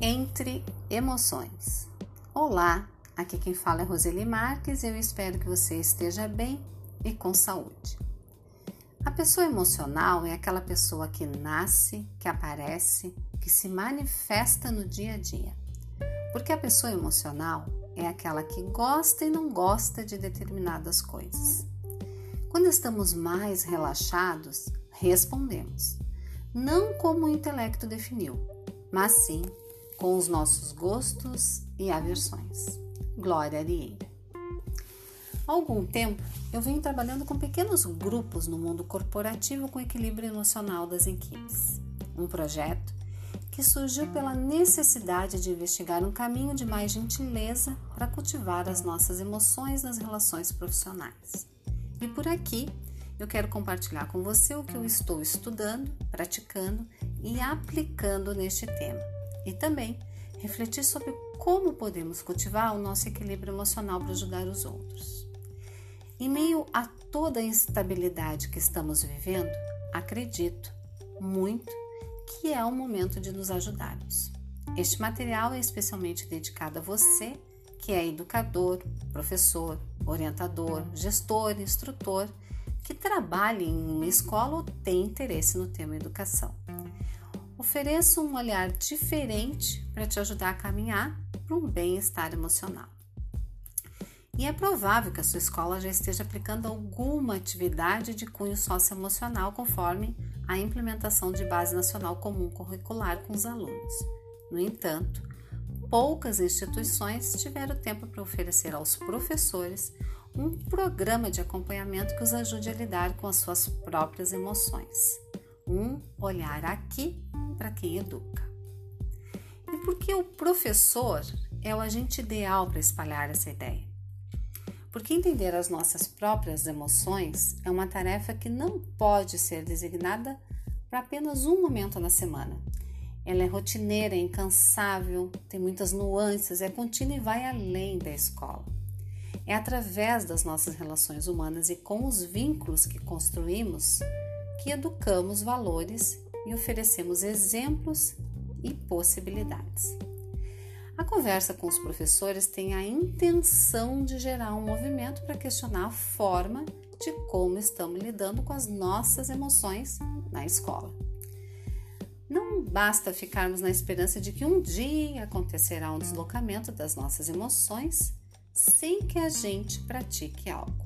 Entre emoções. Olá, aqui quem fala é Roseli Marques e eu espero que você esteja bem e com saúde. A pessoa emocional é aquela pessoa que nasce, que aparece, que se manifesta no dia a dia. Porque a pessoa emocional é aquela que gosta e não gosta de determinadas coisas. Quando estamos mais relaxados, respondemos, não como o intelecto definiu, mas sim com os nossos gostos e aversões. Glória Arieira. Há algum tempo, eu venho trabalhando com pequenos grupos no mundo corporativo com equilíbrio emocional das equipes. Um projeto que surgiu pela necessidade de investigar um caminho de mais gentileza para cultivar as nossas emoções nas relações profissionais. E por aqui eu quero compartilhar com você o que eu estou estudando, praticando e aplicando neste tema e também refletir sobre como podemos cultivar o nosso equilíbrio emocional para ajudar os outros. Em meio a toda a instabilidade que estamos vivendo, acredito muito que é o momento de nos ajudarmos. Este material é especialmente dedicado a você que é educador, professor, orientador, gestor, instrutor, que trabalha em uma escola ou tem interesse no tema educação. Ofereço um olhar diferente para te ajudar a caminhar para um bem-estar emocional. E é provável que a sua escola já esteja aplicando alguma atividade de cunho socioemocional conforme a implementação de base nacional comum curricular com os alunos. No entanto, poucas instituições tiveram tempo para oferecer aos professores um programa de acompanhamento que os ajude a lidar com as suas próprias emoções. Um olhar aqui para quem educa. E por que o professor é o agente ideal para espalhar essa ideia? Porque entender as nossas próprias emoções é uma tarefa que não pode ser designada para apenas um momento na semana. Ela é rotineira, é incansável, tem muitas nuances, é contínua e vai além da escola. É através das nossas relações humanas e com os vínculos que construímos que educamos valores e oferecemos exemplos e possibilidades. A conversa com os professores tem a intenção de gerar um movimento para questionar a forma de como estamos lidando com as nossas emoções na escola. Não basta ficarmos na esperança de que um dia acontecerá um deslocamento das nossas emoções sem que a gente pratique algo.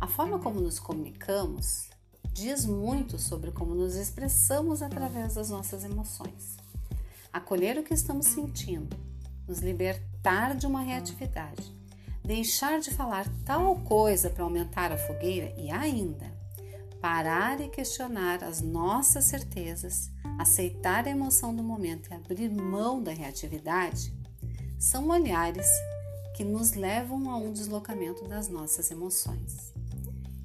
A forma como nos comunicamos diz muito sobre como nos expressamos através das nossas emoções. Acolher o que estamos sentindo, nos libertar de uma reatividade, deixar de falar tal coisa para aumentar a fogueira e ainda parar e questionar as nossas certezas, aceitar a emoção do momento e abrir mão da reatividade são olhares que nos levam a um deslocamento das nossas emoções.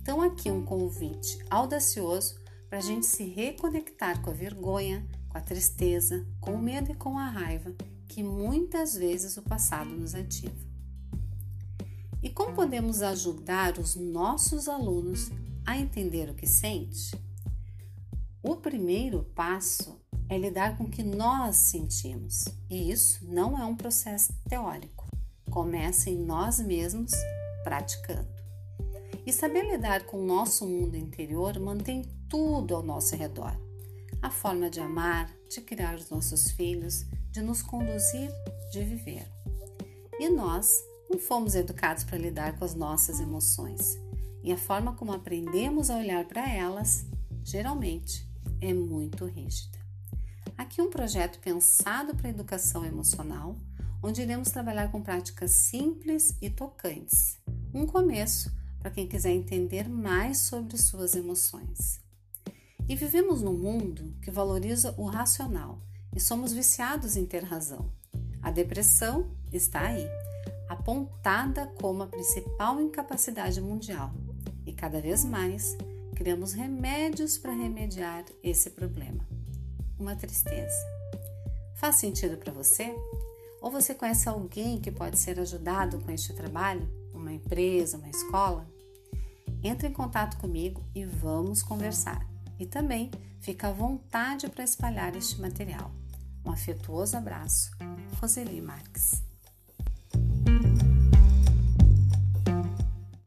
Então, aqui um convite audacioso para a gente se reconectar com a vergonha, com a tristeza, com o medo e com a raiva que muitas vezes o passado nos ativa. E como podemos ajudar os nossos alunos a entender o que sente? O primeiro passo é lidar com o que nós sentimos, e isso não é um processo teórico. Começa em nós mesmos praticando. E saber lidar com o nosso mundo interior mantém tudo ao nosso redor. A forma de amar, de criar os nossos filhos, de nos conduzir, de viver. E nós não fomos educados para lidar com as nossas emoções. E a forma como aprendemos a olhar para elas, geralmente, é muito rígida. Aqui um projeto pensado para a educação emocional, onde iremos trabalhar com práticas simples e tocantes. Um começo para quem quiser entender mais sobre suas emoções. E vivemos num mundo que valoriza o racional e somos viciados em ter razão. A depressão está aí, apontada como a principal incapacidade mundial, e cada vez mais criamos remédios para remediar esse problema. Uma tristeza. Faz sentido para você? Ou você conhece alguém que pode ser ajudado com este trabalho? uma empresa, uma escola, entre em contato comigo e vamos conversar. E também fica à vontade para espalhar este material. Um afetuoso abraço, Roseli Marques.